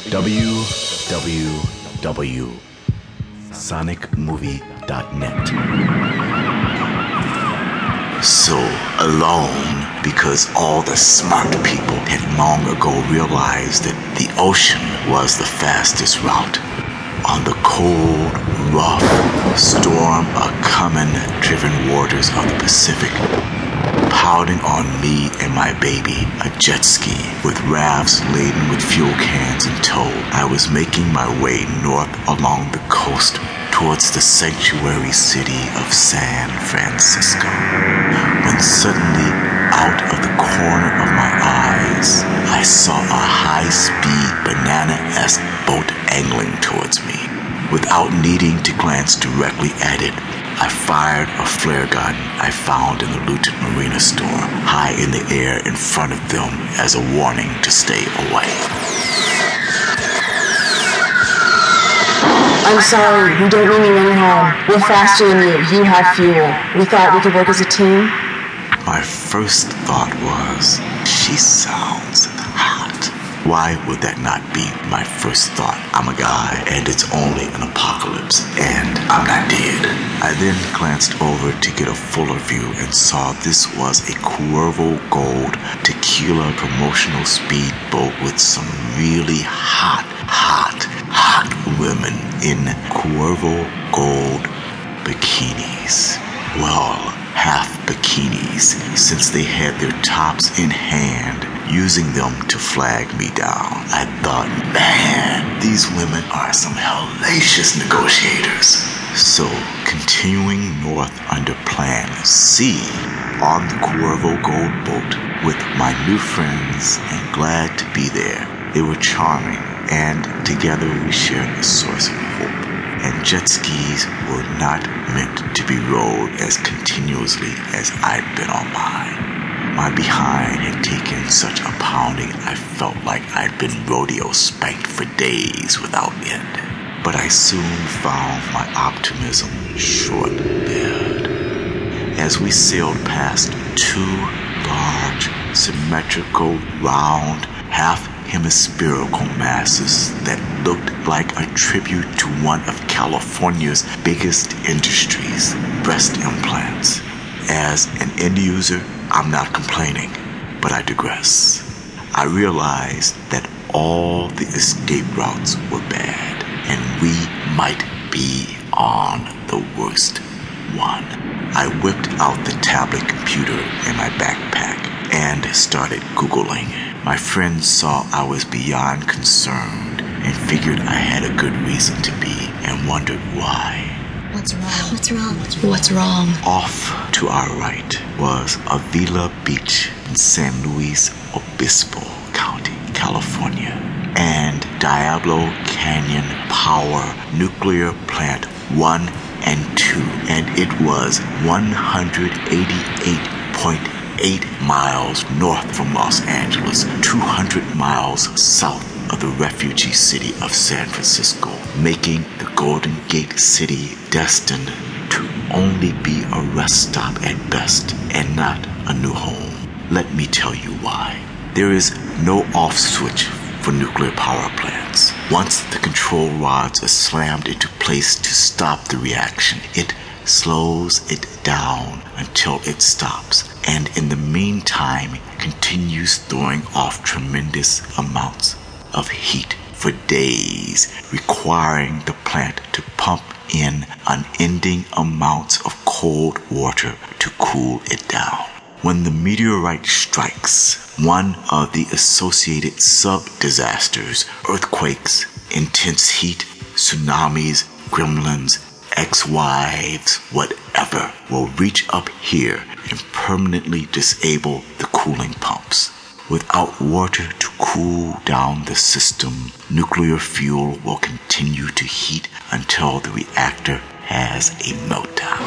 www.sonicmovie.net. So alone because all the smart people had long ago realized that the ocean was the fastest route. On the cold, rough, storm a coming driven waters of the Pacific, pounding on me and my baby, a jet ski with rafts laden with fuel cans in tow. I was making my way north along the coast towards the sanctuary city of San Francisco. When suddenly, out of the corner of my eyes, I saw a high speed banana esque boat angling towards me. Without needing to glance directly at it, I fired a flare gun I found in the looted marina store high in the air in front of them as a warning to stay away. I'm sorry, we don't mean you any harm. We're faster than you. You have fuel. We thought we could work as a team. My first thought was, she sounds hot. Why would that not be my first thought? I'm a guy, and it's only an apocalypse, and I'm not dead. I then glanced over to get a fuller view and saw this was a Cuervo Gold tequila promotional speedboat with some really hot, hot, hot women in Cuervo Gold bikinis. Well, half bikinis, since they had their tops in hand, using them to flag me down. I thought, man, these women are some hellacious negotiators. So, continuing north under Plan C on the Cuervo Gold boat with my new friends and glad to be there. They were charming, and together we shared a source of hope and jet skis were not meant to be rode as continuously as I'd been on mine. My behind had taken such a pounding I felt like I'd been rodeo spanked for days without end. But I soon found my optimism short lived. As we sailed past two large, symmetrical, round, half hemispherical masses that looked like a tribute to one of California's biggest industries, breast implants. As an end user, I'm not complaining, but I digress. I realized that all the escape routes were bad, and we might be on the worst one. I whipped out the tablet computer in my backpack and started Googling. My friends saw I was beyond concerned and figured I had a good reason to be and wondered why. What's wrong? What's wrong? What's wrong? Off to our right was Avila Beach in San Luis Obispo County, California, and Diablo Canyon Power Nuclear Plant 1 and 2, and it was 188.8 miles north from Los Angeles, 200 miles south of the refugee city of San Francisco, making Golden Gate City destined to only be a rest stop at best and not a new home. Let me tell you why. There is no off switch for nuclear power plants. Once the control rods are slammed into place to stop the reaction, it slows it down until it stops, and in the meantime continues throwing off tremendous amounts of heat for days, requiring the plant to pump in unending amounts of cold water to cool it down. When the meteorite strikes, one of the associated sub disasters, earthquakes, intense heat, tsunamis, gremlins, ex wives, whatever, will reach up here and permanently disable the cooling pumps. Without water to cool down the system, nuclear fuel will continue to heat until the reactor has a meltdown.